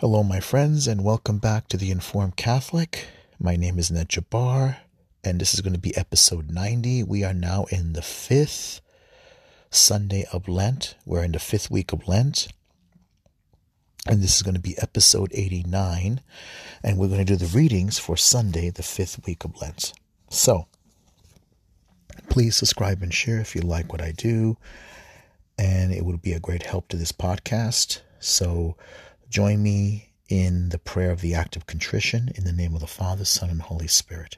Hello, my friends, and welcome back to the Informed Catholic. My name is Ned Jabbar, and this is going to be episode 90. We are now in the fifth Sunday of Lent. We're in the fifth week of Lent, and this is going to be episode 89. And we're going to do the readings for Sunday, the fifth week of Lent. So, please subscribe and share if you like what I do, and it would be a great help to this podcast. So, Join me in the prayer of the act of contrition in the name of the Father, Son, and Holy Spirit.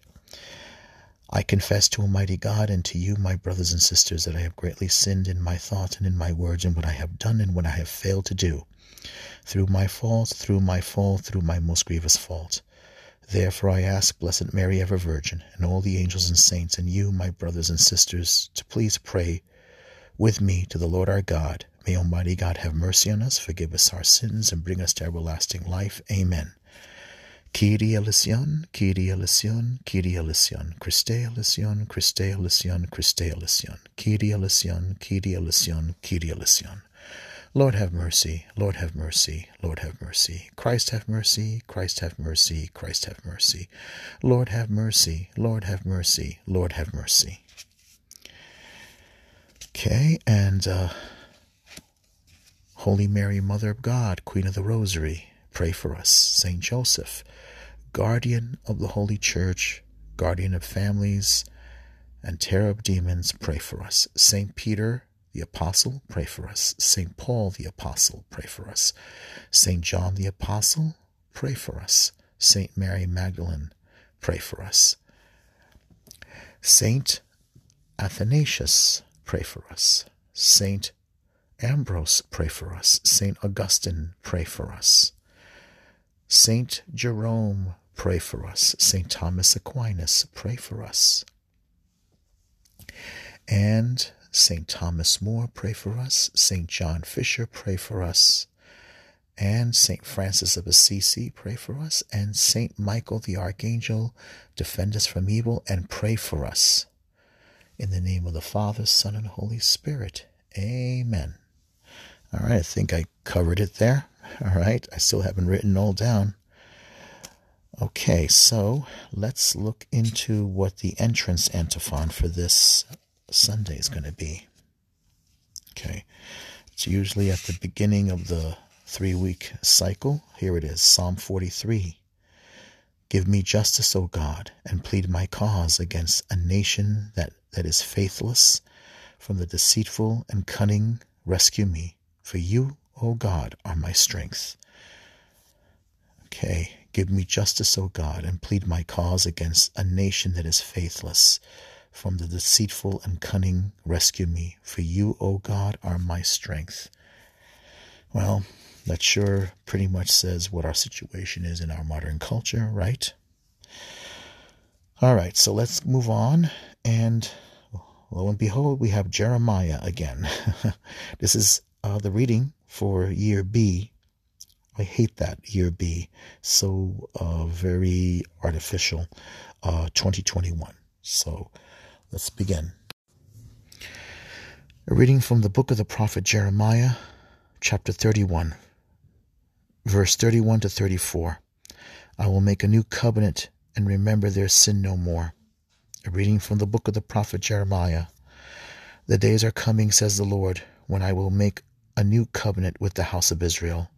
I confess to Almighty God and to you, my brothers and sisters, that I have greatly sinned in my thoughts and in my words, and what I have done and what I have failed to do, through my fault, through my fault, through my most grievous fault. Therefore I ask Blessed Mary, ever Virgin, and all the angels and saints, and you, my brothers and sisters, to please pray with me to the Lord our God May Almighty God have mercy on us, forgive us our sins, and bring us to everlasting life. Amen. Kyrie eleison, Kyrie eleison, Kyrie eleison, Christe eleison, Christe eleison, Christe eleison, Kyrie eleison, Kyrie eleison, Kyrie eleison. Lord have mercy, Lord have mercy, Lord have mercy. Christ have mercy, Christ have mercy, Christ have mercy. Lord have mercy, Lord have mercy, Lord have mercy. Okay, and uh, Holy Mary, Mother of God, Queen of the Rosary, pray for us. Saint Joseph, guardian of the Holy Church, guardian of families, and terror of demons, pray for us. Saint Peter, the Apostle, pray for us. Saint Paul, the Apostle, pray for us. Saint John, the Apostle, pray for us. Saint Mary Magdalene, pray for us. Saint Athanasius, pray for us. Saint Ambrose, pray for us. Saint Augustine, pray for us. Saint Jerome, pray for us. Saint Thomas Aquinas, pray for us. And Saint Thomas More, pray for us. Saint John Fisher, pray for us. And Saint Francis of Assisi, pray for us. And Saint Michael the Archangel, defend us from evil and pray for us. In the name of the Father, Son, and Holy Spirit. Amen. All right, I think I covered it there. All right, I still haven't written all down. Okay, so let's look into what the entrance antiphon for this Sunday is going to be. Okay, it's usually at the beginning of the three week cycle. Here it is Psalm 43. Give me justice, O God, and plead my cause against a nation that, that is faithless. From the deceitful and cunning, rescue me. For you, O God, are my strength. Okay, give me justice, O God, and plead my cause against a nation that is faithless. From the deceitful and cunning, rescue me. For you, O God, are my strength. Well, that sure pretty much says what our situation is in our modern culture, right? All right, so let's move on. And lo and behold, we have Jeremiah again. this is uh, the reading for year B. I hate that year B. So uh, very artificial. Uh, 2021. So let's begin. A reading from the book of the prophet Jeremiah, chapter 31, verse 31 to 34. I will make a new covenant and remember their sin no more. A reading from the book of the prophet Jeremiah. The days are coming, says the Lord, when I will make a new covenant with the house of Israel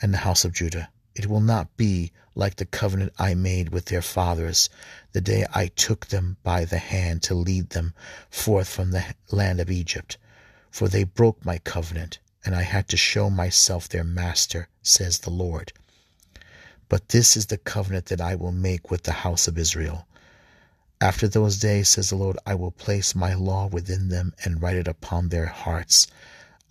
and the house of Judah. It will not be like the covenant I made with their fathers the day I took them by the hand to lead them forth from the land of Egypt. For they broke my covenant, and I had to show myself their master, says the Lord. But this is the covenant that I will make with the house of Israel. After those days, says the Lord, I will place my law within them and write it upon their hearts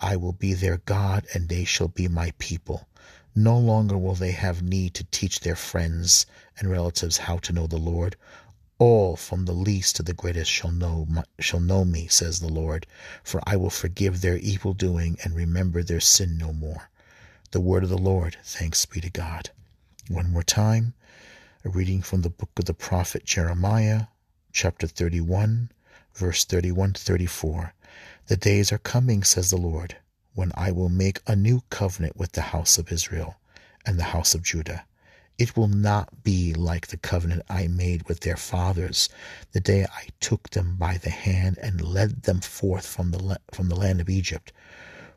I will be their God, and they shall be my people. No longer will they have need to teach their friends and relatives how to know the Lord. All from the least to the greatest shall know my, shall know me, says the Lord, for I will forgive their evil doing and remember their sin no more. The word of the Lord, thanks be to God. One more time, a reading from the book of the prophet Jeremiah, chapter 31, verse 31 to 34. The days are coming, says the Lord, when I will make a new covenant with the house of Israel and the house of Judah. It will not be like the covenant I made with their fathers the day I took them by the hand and led them forth from the, from the land of Egypt.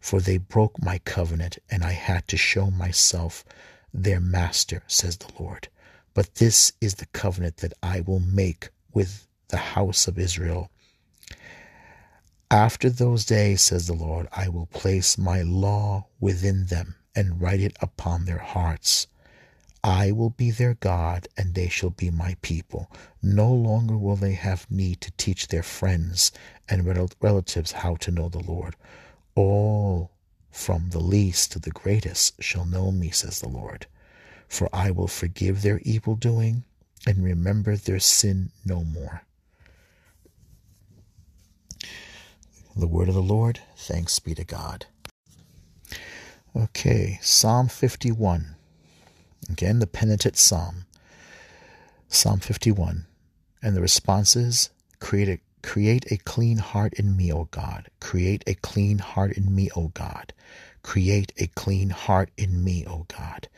For they broke my covenant, and I had to show myself their master, says the Lord. But this is the covenant that I will make with the house of Israel. After those days, says the Lord, I will place my law within them and write it upon their hearts. I will be their God, and they shall be my people. No longer will they have need to teach their friends and relatives how to know the Lord. All, from the least to the greatest, shall know me, says the Lord. For I will forgive their evil doing and remember their sin no more. The word of the Lord, thanks be to God. Okay, Psalm 51. Again, the penitent psalm. Psalm 51. And the response is create a, create a clean heart in me, O God. Create a clean heart in me, O God. Create a clean heart in me, O God.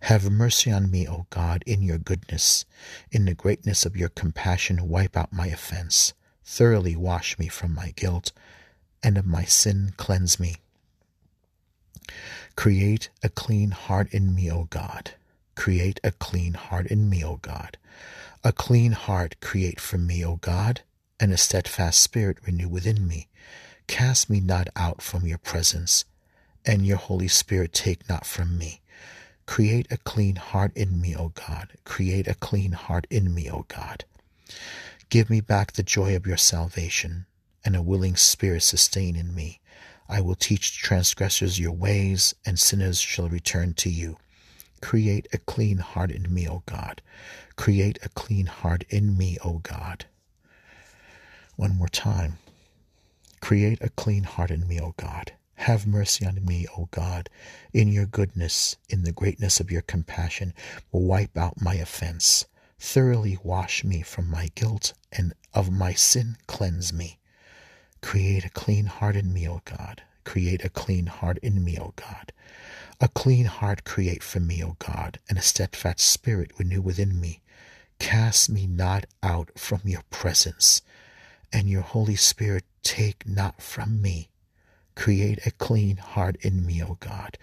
Have mercy on me, O God, in your goodness. In the greatness of your compassion, wipe out my offense. Thoroughly wash me from my guilt, and of my sin cleanse me. Create a clean heart in me, O God. Create a clean heart in me, O God. A clean heart create for me, O God, and a steadfast spirit renew within me. Cast me not out from your presence, and your Holy Spirit take not from me. Create a clean heart in me, O God. Create a clean heart in me, O God. Give me back the joy of your salvation, and a willing spirit sustain in me. I will teach transgressors your ways, and sinners shall return to you. Create a clean heart in me, O God. Create a clean heart in me, O God. One more time. Create a clean heart in me, O God. Have mercy on me, O God. In your goodness, in the greatness of your compassion, wipe out my offense. Thoroughly wash me from my guilt, and of my sin cleanse me. Create a clean heart in me, O God. Create a clean heart in me, O God. A clean heart create for me, O God, and a steadfast spirit renew within me. Cast me not out from your presence, and your Holy Spirit take not from me. Create a clean heart in me, O God.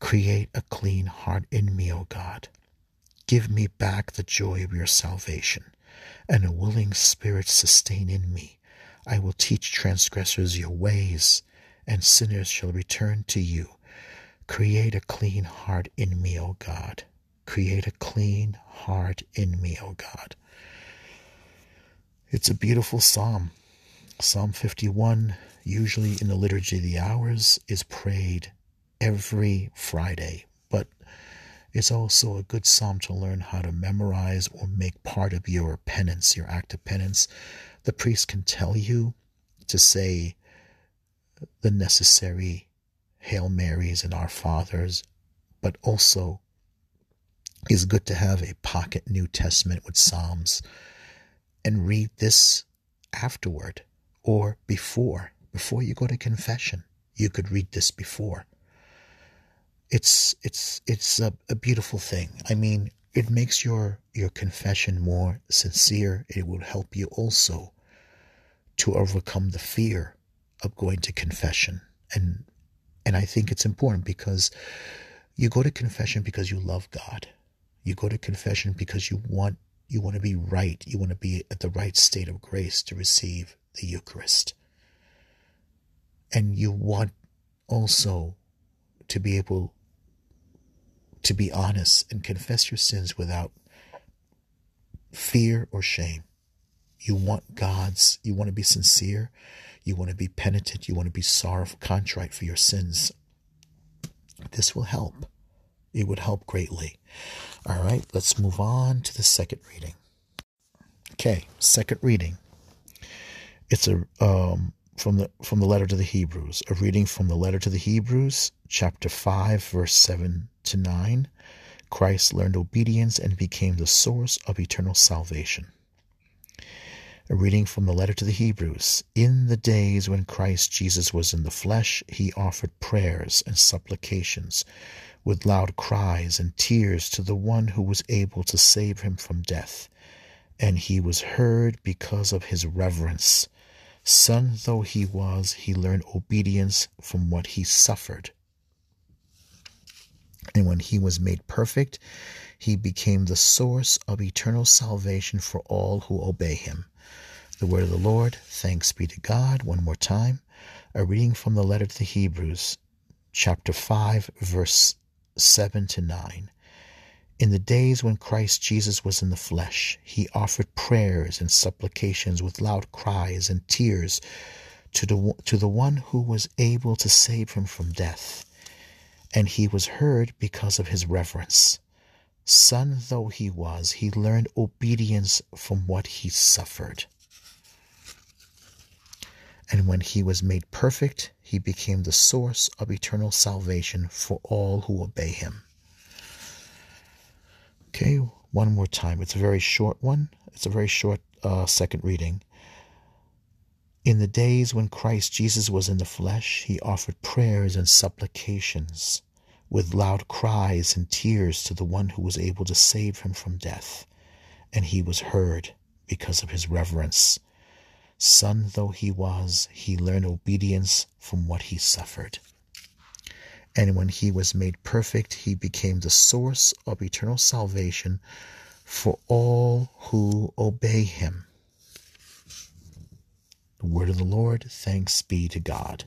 Create a clean heart in me, O God. Give me back the joy of your salvation, and a willing spirit sustain in me. I will teach transgressors your ways, and sinners shall return to you. Create a clean heart in me, O God. Create a clean heart in me, O God. It's a beautiful psalm. Psalm 51, usually in the Liturgy of the Hours, is prayed every Friday, but it's also a good psalm to learn how to memorize or make part of your penance, your act of penance. The priest can tell you to say the necessary Hail Marys and Our Fathers, but also it's good to have a pocket New Testament with Psalms and read this afterward or before, before you go to confession. You could read this before. It's it's it's a, a beautiful thing. I mean, it makes your your confession more sincere. It will help you also to overcome the fear of going to confession and and I think it's important because you go to confession because you love God. You go to confession because you want you want to be right. You want to be at the right state of grace to receive the Eucharist. And you want also to be able to be honest and confess your sins without fear or shame. You want God's, you want to be sincere, you want to be penitent, you want to be sorrowful, contrite for your sins. This will help. It would help greatly. All right, let's move on to the second reading. Okay, second reading. It's a um, from the from the letter to the Hebrews. A reading from the letter to the Hebrews, chapter five, verse seven to nine. Christ learned obedience and became the source of eternal salvation. A reading from the letter to the Hebrews. In the days when Christ Jesus was in the flesh, he offered prayers and supplications with loud cries and tears to the one who was able to save him from death. And he was heard because of his reverence. Son though he was, he learned obedience from what he suffered. And when he was made perfect, he became the source of eternal salvation for all who obey him. The word of the Lord, thanks be to God. One more time, a reading from the letter to the Hebrews, chapter 5, verse 7 to 9. In the days when Christ Jesus was in the flesh, he offered prayers and supplications with loud cries and tears to the, to the one who was able to save him from death and he was heard because of his reverence. Son though he was, he learned obedience from what he suffered. And when he was made perfect, he became the source of eternal salvation for all who obey him. Okay, one more time. It's a very short one. It's a very short uh, second reading. In the days when Christ Jesus was in the flesh, he offered prayers and supplications with loud cries and tears to the one who was able to save him from death, and he was heard because of his reverence. Son though he was, he learned obedience from what he suffered. And when he was made perfect, he became the source of eternal salvation for all who obey him. The word of the Lord, thanks be to God.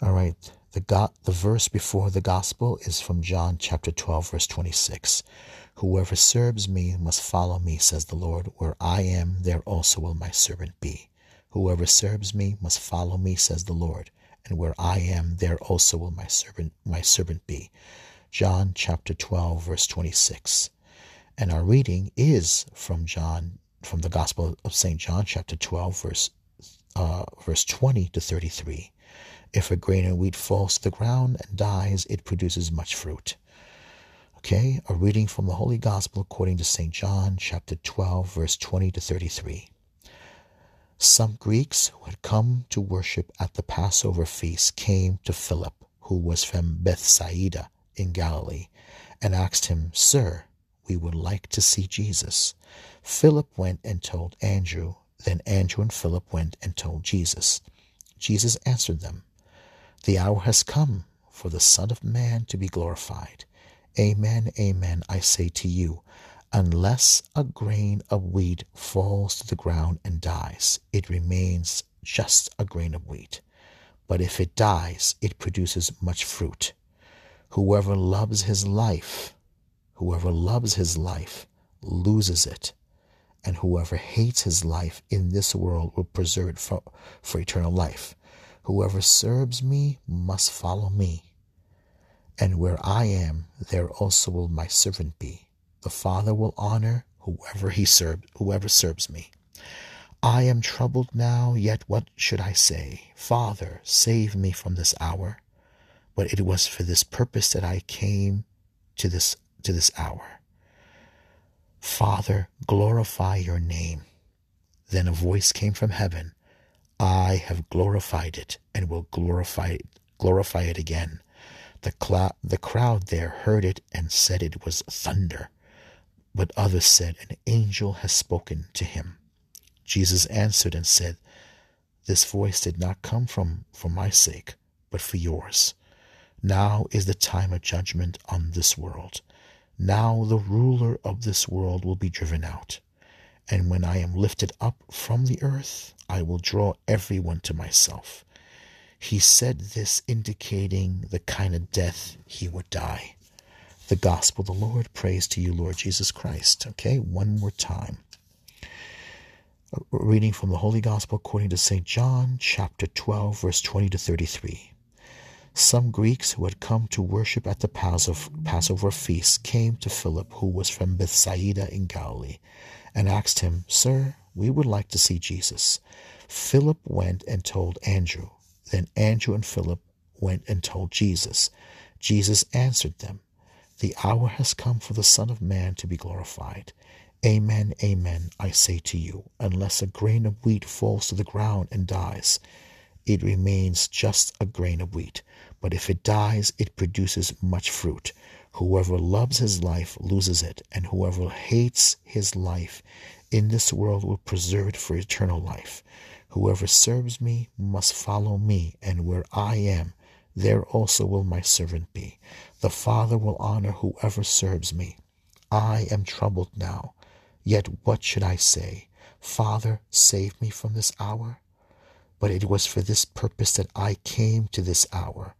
All right, the, the verse before the gospel is from John chapter 12, verse 26. Whoever serves me must follow me, says the Lord. Where I am, there also will my servant be. Whoever serves me must follow me, says the Lord. And where I am, there also will my servant my servant be. John chapter 12, verse 26. And our reading is from John from the Gospel of St. John, chapter 12, verse, uh, verse 20 to 33. If a grain of wheat falls to the ground and dies, it produces much fruit. Okay, a reading from the Holy Gospel according to St. John, chapter 12, verse 20 to 33. Some Greeks who had come to worship at the Passover feast came to Philip, who was from Bethsaida in Galilee, and asked him, Sir, we would like to see Jesus. Philip went and told Andrew. Then Andrew and Philip went and told Jesus. Jesus answered them, The hour has come for the Son of Man to be glorified. Amen, amen, I say to you, unless a grain of wheat falls to the ground and dies, it remains just a grain of wheat. But if it dies, it produces much fruit. Whoever loves his life, whoever loves his life loses it and whoever hates his life in this world will preserve it for, for eternal life. Whoever serves me must follow me. And where I am, there also will my servant be. The Father will honor whoever he served, whoever serves me. I am troubled now, yet what should I say? Father, save me from this hour. But it was for this purpose that I came to this to this hour. Father, glorify your name. Then a voice came from heaven. I have glorified it and will glorify it, glorify it again. The, cl- the crowd there heard it and said it was thunder. But others said, An angel has spoken to him. Jesus answered and said, This voice did not come from for my sake, but for yours. Now is the time of judgment on this world. Now the ruler of this world will be driven out. And when I am lifted up from the earth, I will draw everyone to myself. He said this indicating the kind of death he would die. The gospel of the Lord. Praise to you, Lord Jesus Christ. Okay, one more time. A reading from the Holy Gospel according to St. John, chapter 12, verse 20 to 33. Some Greeks who had come to worship at the Passover feast came to Philip, who was from Bethsaida in Galilee, and asked him, Sir, we would like to see Jesus. Philip went and told Andrew. Then Andrew and Philip went and told Jesus. Jesus answered them, The hour has come for the Son of Man to be glorified. Amen, amen, I say to you, unless a grain of wheat falls to the ground and dies, it remains just a grain of wheat but if it dies, it produces much fruit. Whoever loves his life loses it, and whoever hates his life in this world will preserve it for eternal life. Whoever serves me must follow me, and where I am, there also will my servant be. The Father will honor whoever serves me. I am troubled now, yet what should I say? Father, save me from this hour? But it was for this purpose that I came to this hour.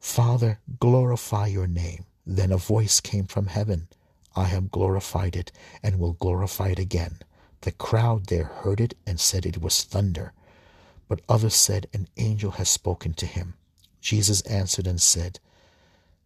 Father, glorify your name. Then a voice came from heaven. I have glorified it and will glorify it again. The crowd there heard it and said it was thunder. But others said, An angel has spoken to him. Jesus answered and said,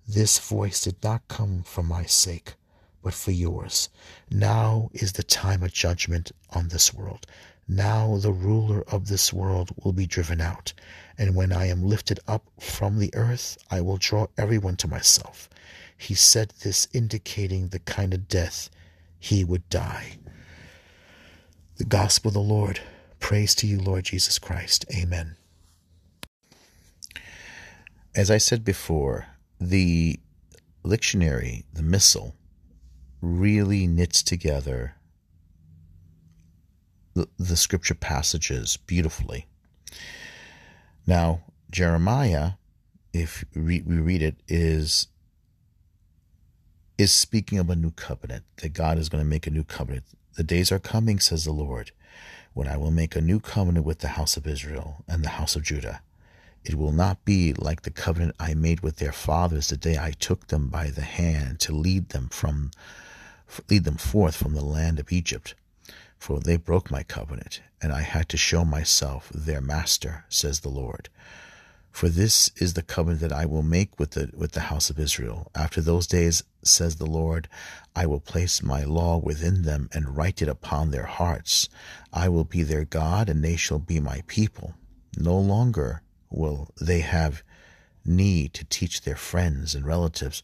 This voice did not come for my sake, but for yours. Now is the time of judgment on this world. Now the ruler of this world will be driven out. And when I am lifted up from the earth, I will draw everyone to myself. He said this, indicating the kind of death he would die. The Gospel of the Lord. Praise to you, Lord Jesus Christ. Amen. As I said before, the lectionary, the missal, really knits together the, scripture passages beautifully. Now, Jeremiah, if we read it, is is speaking of a new covenant, that God is going to make a new covenant. The days are coming, says the Lord, when I will make a new covenant with the house of Israel and the house of Judah. It will not be like the covenant I made with their fathers the day I took them by the hand to lead them from lead them forth from the land of Egypt for they broke my covenant, and I had to show myself their master, says the Lord. For this is the covenant that I will make with the with the house of Israel. After those days, says the Lord, I will place my law within them and write it upon their hearts. I will be their God, and they shall be my people. No longer will they have need to teach their friends and relatives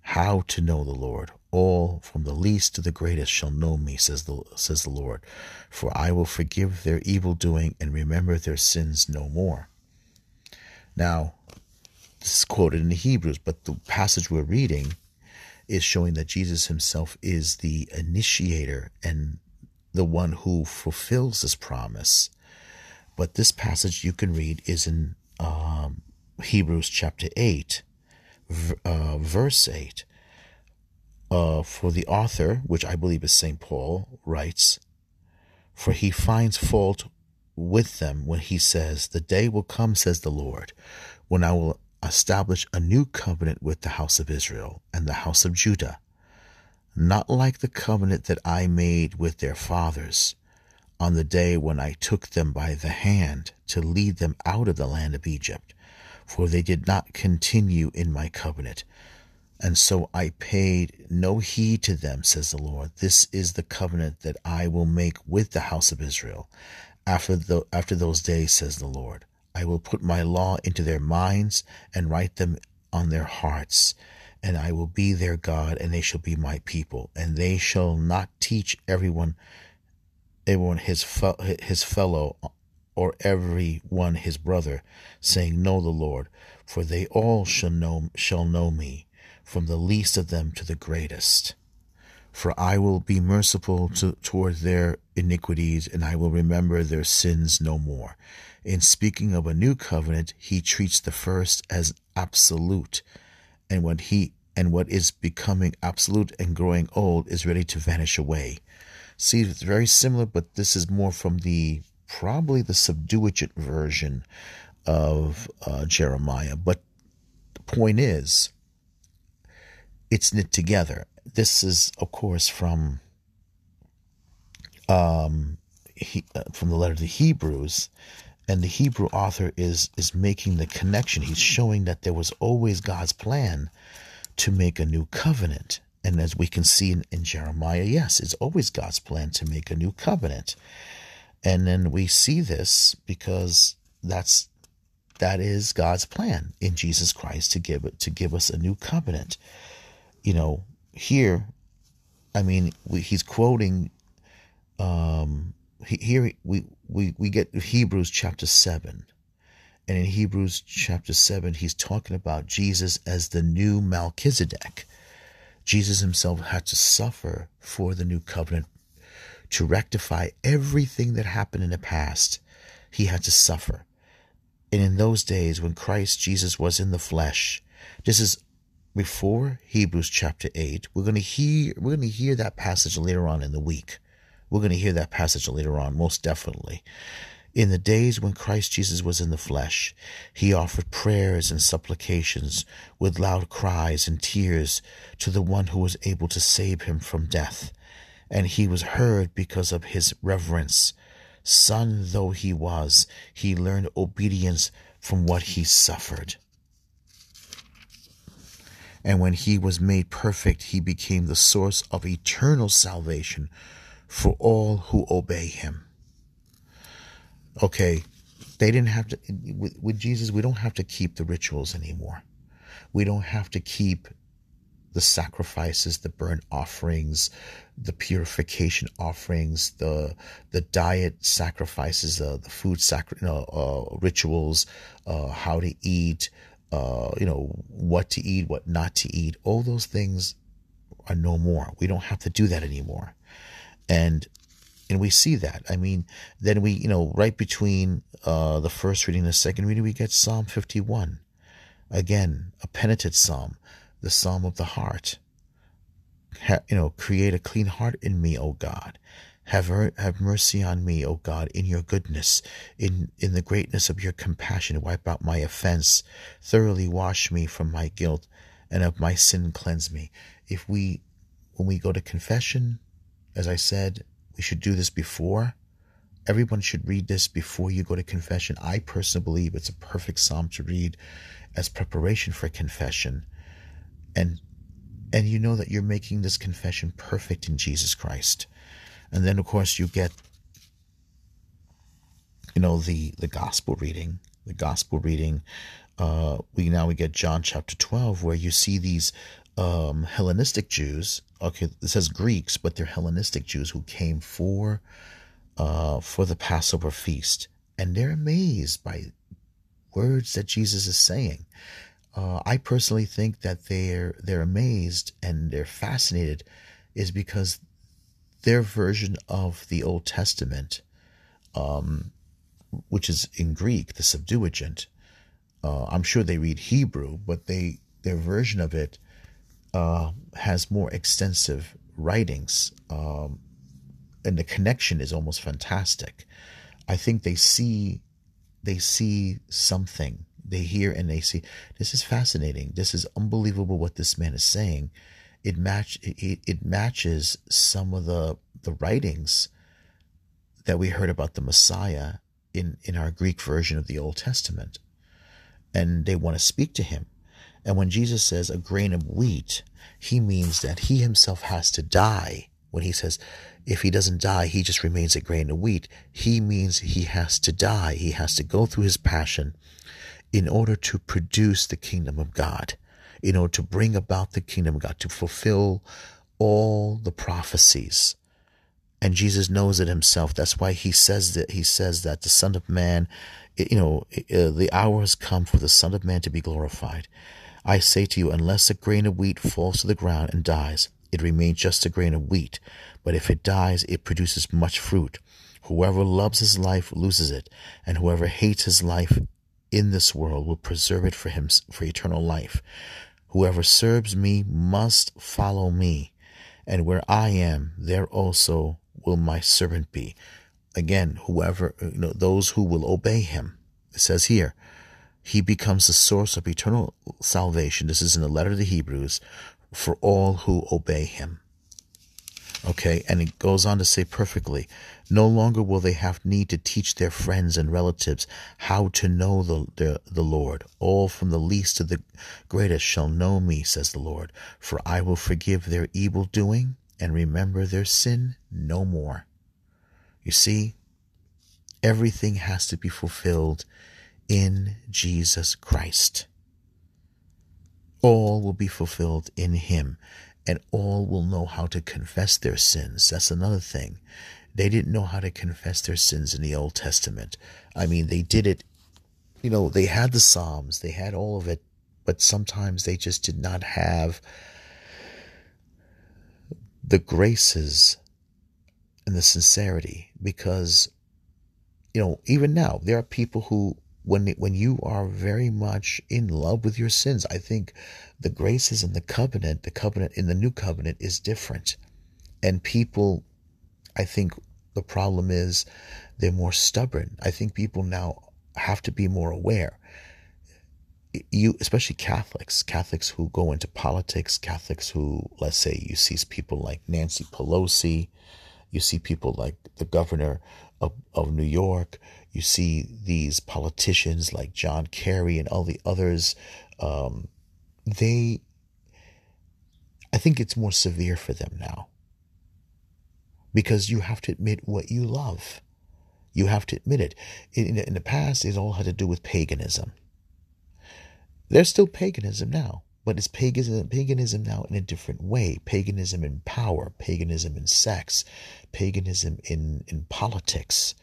how to know the Lord all, from the least to the greatest, shall know me, says the, says the Lord. For I will forgive their evil doing and remember their sins no more. Now, this is quoted in the Hebrews, but the passage we're reading is showing that Jesus himself is the initiator and the one who fulfills this promise. But this passage you can read is in um, Hebrews chapter 8, uh, verse 8 uh, for the author, which I believe is St. Paul, writes, For he finds fault with them when he says, The day will come, says the Lord, when I will establish a new covenant with the house of Israel and the house of Judah, not like the covenant that I made with their fathers on the day when I took them by the hand to lead them out of the land of Egypt, for they did not continue in my covenant and so I paid no heed to them, says the Lord. This is the covenant that I will make with the house of Israel. After, the, after those days, says the Lord, I will put my law into their minds and write them on their hearts. And I will be their God, and they shall be my people. And they shall not teach everyone, everyone his, fe- his fellow, or every one his brother, saying, Know the Lord, for they all shall know, shall know me from the least of them to the greatest. For I will be merciful to, toward their iniquities, and I will remember their sins no more. In speaking of a new covenant, he treats the first as absolute, and what he and what is becoming absolute and growing old is ready to vanish away. See, it's very similar, but this is more from the probably the Septuagint version of uh, Jeremiah. But the point is, it's knit together. This is, of course, from um, he, uh, from the letter to the Hebrews, and the Hebrew author is is making the connection. He's showing that there was always God's plan to make a new covenant. And as we can see in, in Jeremiah, yes, it's always God's plan to make a new covenant. And then we see this because that's that is God's plan in Jesus Christ to give it to give us a new covenant you know, here, I mean, we, he's quoting. Um, he, here we, we we get Hebrews chapter seven, And in Hebrews chapter 7, he's talking about Jesus as the new Melchizedek. Jesus himself had to suffer for the new covenant to rectify everything that happened in the past. He had to suffer. And in those days when Christ Jesus was in the flesh, this is before Hebrews chapter 8. We're going to hear we're going to hear that passage later on in the week. We're going to hear that passage later on most definitely. In the days when Christ Jesus was in the flesh, he offered prayers and supplications with loud cries and tears to the one who was able to save him from death. And he was heard because of his reverence. Son though he was, he learned obedience from what he suffered. And when he was made perfect, he became the source of eternal salvation for all who obey him okay, they didn't have to, with, with Jesus, we don't have to keep the rituals anymore. We don't have to keep the sacrifices, the burnt offerings, the purification offerings, the the diet sacrifices, uh, the food sacri- know, uh, rituals, uh, how to eat, uh, you know, what to eat, what not to eat. All those things are no more. We don't have to do that anymore. And and we see that. I mean, then we, you know, right between uh, the first reading and the second reading, we get Psalm 51. Again, a penitent psalm, the psalm of the heart. Ha, you know, create a clean heart in me, O God. Have, have mercy on me, O God, in your goodness, in, in the greatness of your compassion. Wipe out my offense. Thoroughly wash me from my guilt, and of my sin cleanse me. If we, when we go to confession, as I said, we should do this before. Everyone should read this before you go to confession. I personally believe it's a perfect psalm to read as preparation for confession. And and you know that you're making this confession perfect in Jesus Christ. And then of course you get you know the the gospel reading. The gospel reading uh we now we get John chapter 12 where you see these um, Hellenistic Jews. Okay, it says Greeks, but they're Hellenistic Jews who came for uh, for the Passover feast, and they're amazed by words that Jesus is saying. Uh, I personally think that they're they're amazed and they're fascinated, is because their version of the Old Testament, um, which is in Greek, the Septuagint. Uh, I'm sure they read Hebrew, but they their version of it uh, has more extensive writings, um, and the connection is almost fantastic. I think they see they see something. They hear and they see. This is fascinating. This is unbelievable what this man is saying. It match it, it matches some of the the writings that we heard about the Messiah in in our Greek version of the Old Testament, and they want to speak to him. And when Jesus says a grain of wheat, he means that he himself has to die. When he says, if he doesn't die, he just remains a grain of wheat, he means he has to die. He has to go through his passion in order to produce the kingdom of God, in order to bring about the kingdom of God, to fulfill all the prophecies. And Jesus knows it himself. That's why he says that he says that the Son of Man, you know, uh, the hour has come for the Son of Man to be glorified. I say to you, unless a grain of wheat falls to the ground and dies, it remains just a grain of wheat. But if it dies, it produces much fruit. Whoever loves his life loses it, and whoever hates his life in this world will preserve it for him for eternal life. Whoever serves me must follow me, and where I am, there also will my servant be. Again, whoever uh, you know, those who will obey him. It says here, he becomes the source of eternal salvation. This is in the letter to the Hebrews for all who obey him. Okay, and it goes on to say perfectly, no longer will they have need to teach their friends and relatives how to know the, the, the Lord. All from the least to the greatest shall know me, says the Lord, for I will forgive their evil doing and remember their sin no more. You see, everything has to be fulfilled in Jesus Christ. All will be fulfilled in Him, and all will know how to confess their sins. That's another thing. They didn't know how to confess their sins in the Old Testament. I mean, they did it you know, they had the Psalms, they had all of it, but sometimes they just did not have the graces and the sincerity because you know even now there are people who when when you are very much in love with your sins i think the graces in the covenant the covenant in the new covenant is different and people i think the problem is they're more stubborn. I think people now have to be more aware. You especially catholics catholics who go into politics catholics who let's say you see people like nancy pelosi you see people like the governor of, of new york you see these politicians like john kerry and all the others um, they i think it's more severe for them now because you have to admit what you love you have to admit it in, in the past it all had to do with paganism there's still paganism now, but it's paganism, paganism now in a different way. Paganism in power, paganism in sex, paganism in, in politics,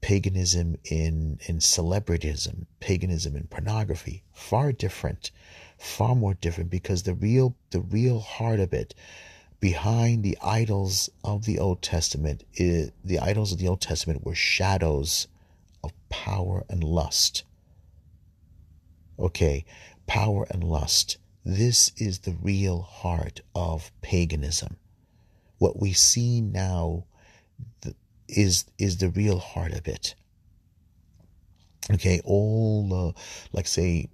paganism in, in celebrityism, paganism in pornography. Far different, far more different because the real, the real heart of it behind the idols of the Old Testament, is, the idols of the Old Testament were shadows of power and lust. Okay, power and lust. This is the real heart of paganism. What we see now is is the real heart of it. Okay, all the like say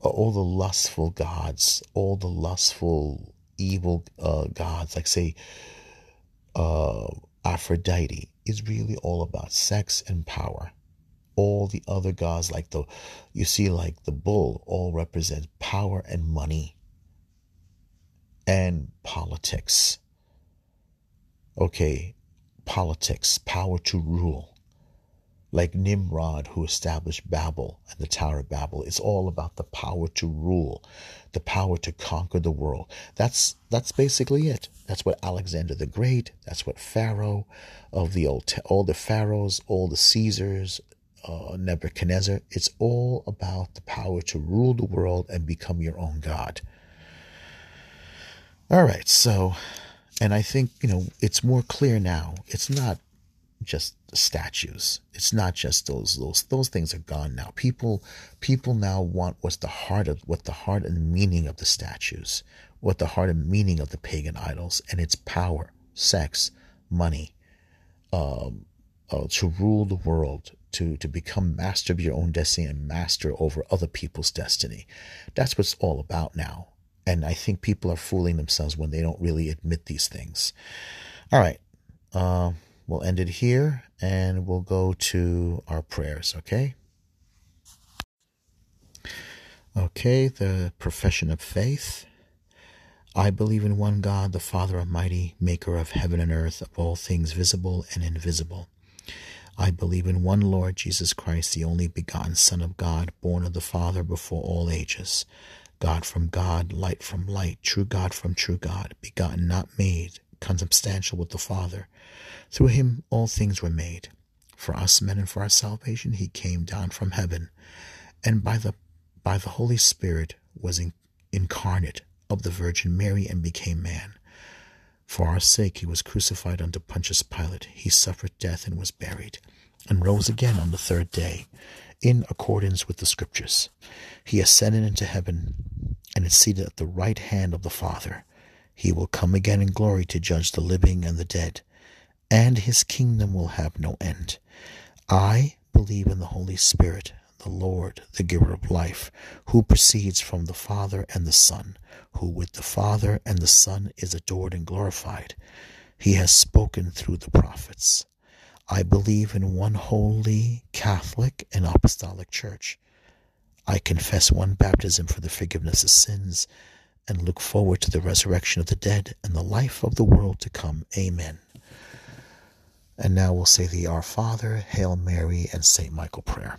all the lustful gods, all the lustful evil uh, gods, like say uh, Aphrodite, is really all about sex and power. All the other gods like the you see like the bull all represent power and money and politics. Okay politics power to rule like Nimrod who established Babel and the Tower of Babel. It's all about the power to rule, the power to conquer the world. That's that's basically it. That's what Alexander the Great, that's what Pharaoh of the old all the pharaohs, all the Caesars, uh, Nebuchadnezzar. It's all about the power to rule the world and become your own God. All right, so, and I think, you know, it's more clear now. It's not just statues. It's not just those those those things are gone now. People people now want what's the heart of what the heart and meaning of the statues, what the heart and meaning of the pagan idols, and it's power, sex, money, um, uh, to rule the world, to, to become master of your own destiny and master over other people's destiny. That's what it's all about now. And I think people are fooling themselves when they don't really admit these things. All right. Uh, we'll end it here and we'll go to our prayers, okay? Okay, the profession of faith. I believe in one God, the Father Almighty, maker of heaven and earth, of all things visible and invisible. I believe in one Lord Jesus Christ, the only begotten Son of God, born of the Father before all ages. God from God, light from light, true God from true God, begotten, not made, consubstantial with the Father. Through him all things were made. For us men and for our salvation he came down from heaven, and by the by the Holy Spirit was in, incarnate of the Virgin Mary and became man. For our sake he was crucified under Pontius Pilate. He suffered death and was buried, and rose again on the third day, in accordance with the Scriptures. He ascended into heaven, and is seated at the right hand of the Father. He will come again in glory to judge the living and the dead, and his kingdom will have no end. I believe in the Holy Spirit the Lord, the giver of life, who proceeds from the Father and the Son, who with the Father and the Son is adored and glorified. He has spoken through the prophets. I believe in one holy, Catholic, and Apostolic Church. I confess one baptism for the forgiveness of sins and look forward to the resurrection of the dead and the life of the world to come. Amen. And now we'll say the Our Father, Hail Mary, and St. Michael prayer.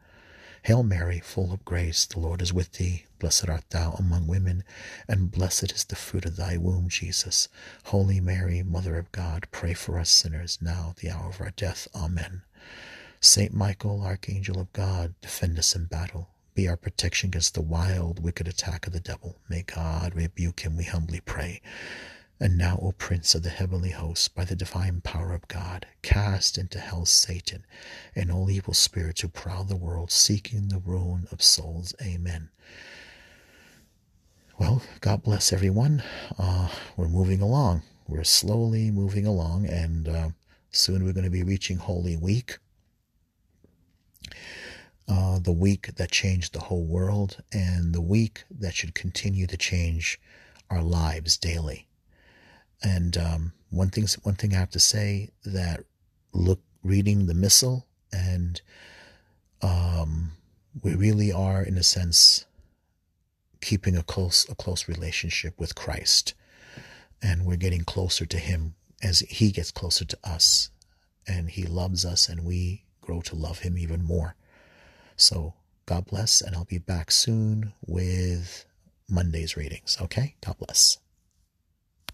Hail Mary, full of grace, the Lord is with thee. Blessed art thou among women, and blessed is the fruit of thy womb, Jesus. Holy Mary, Mother of God, pray for us sinners, now the hour of our death. Amen. Saint Michael, Archangel of God, defend us in battle. Be our protection against the wild, wicked attack of the devil. May God rebuke him, we humbly pray. And now, O Prince of the heavenly hosts, by the divine power of God, cast into hell Satan and all evil spirits who prowl the world, seeking the ruin of souls. Amen. Well, God bless everyone. Uh, we're moving along. We're slowly moving along, and uh, soon we're going to be reaching Holy Week. Uh, the week that changed the whole world, and the week that should continue to change our lives daily. And um, one thing, one thing I have to say that look, reading the missal, and um, we really are, in a sense, keeping a close, a close relationship with Christ, and we're getting closer to Him as He gets closer to us, and He loves us, and we grow to love Him even more. So God bless, and I'll be back soon with Monday's readings. Okay, God bless.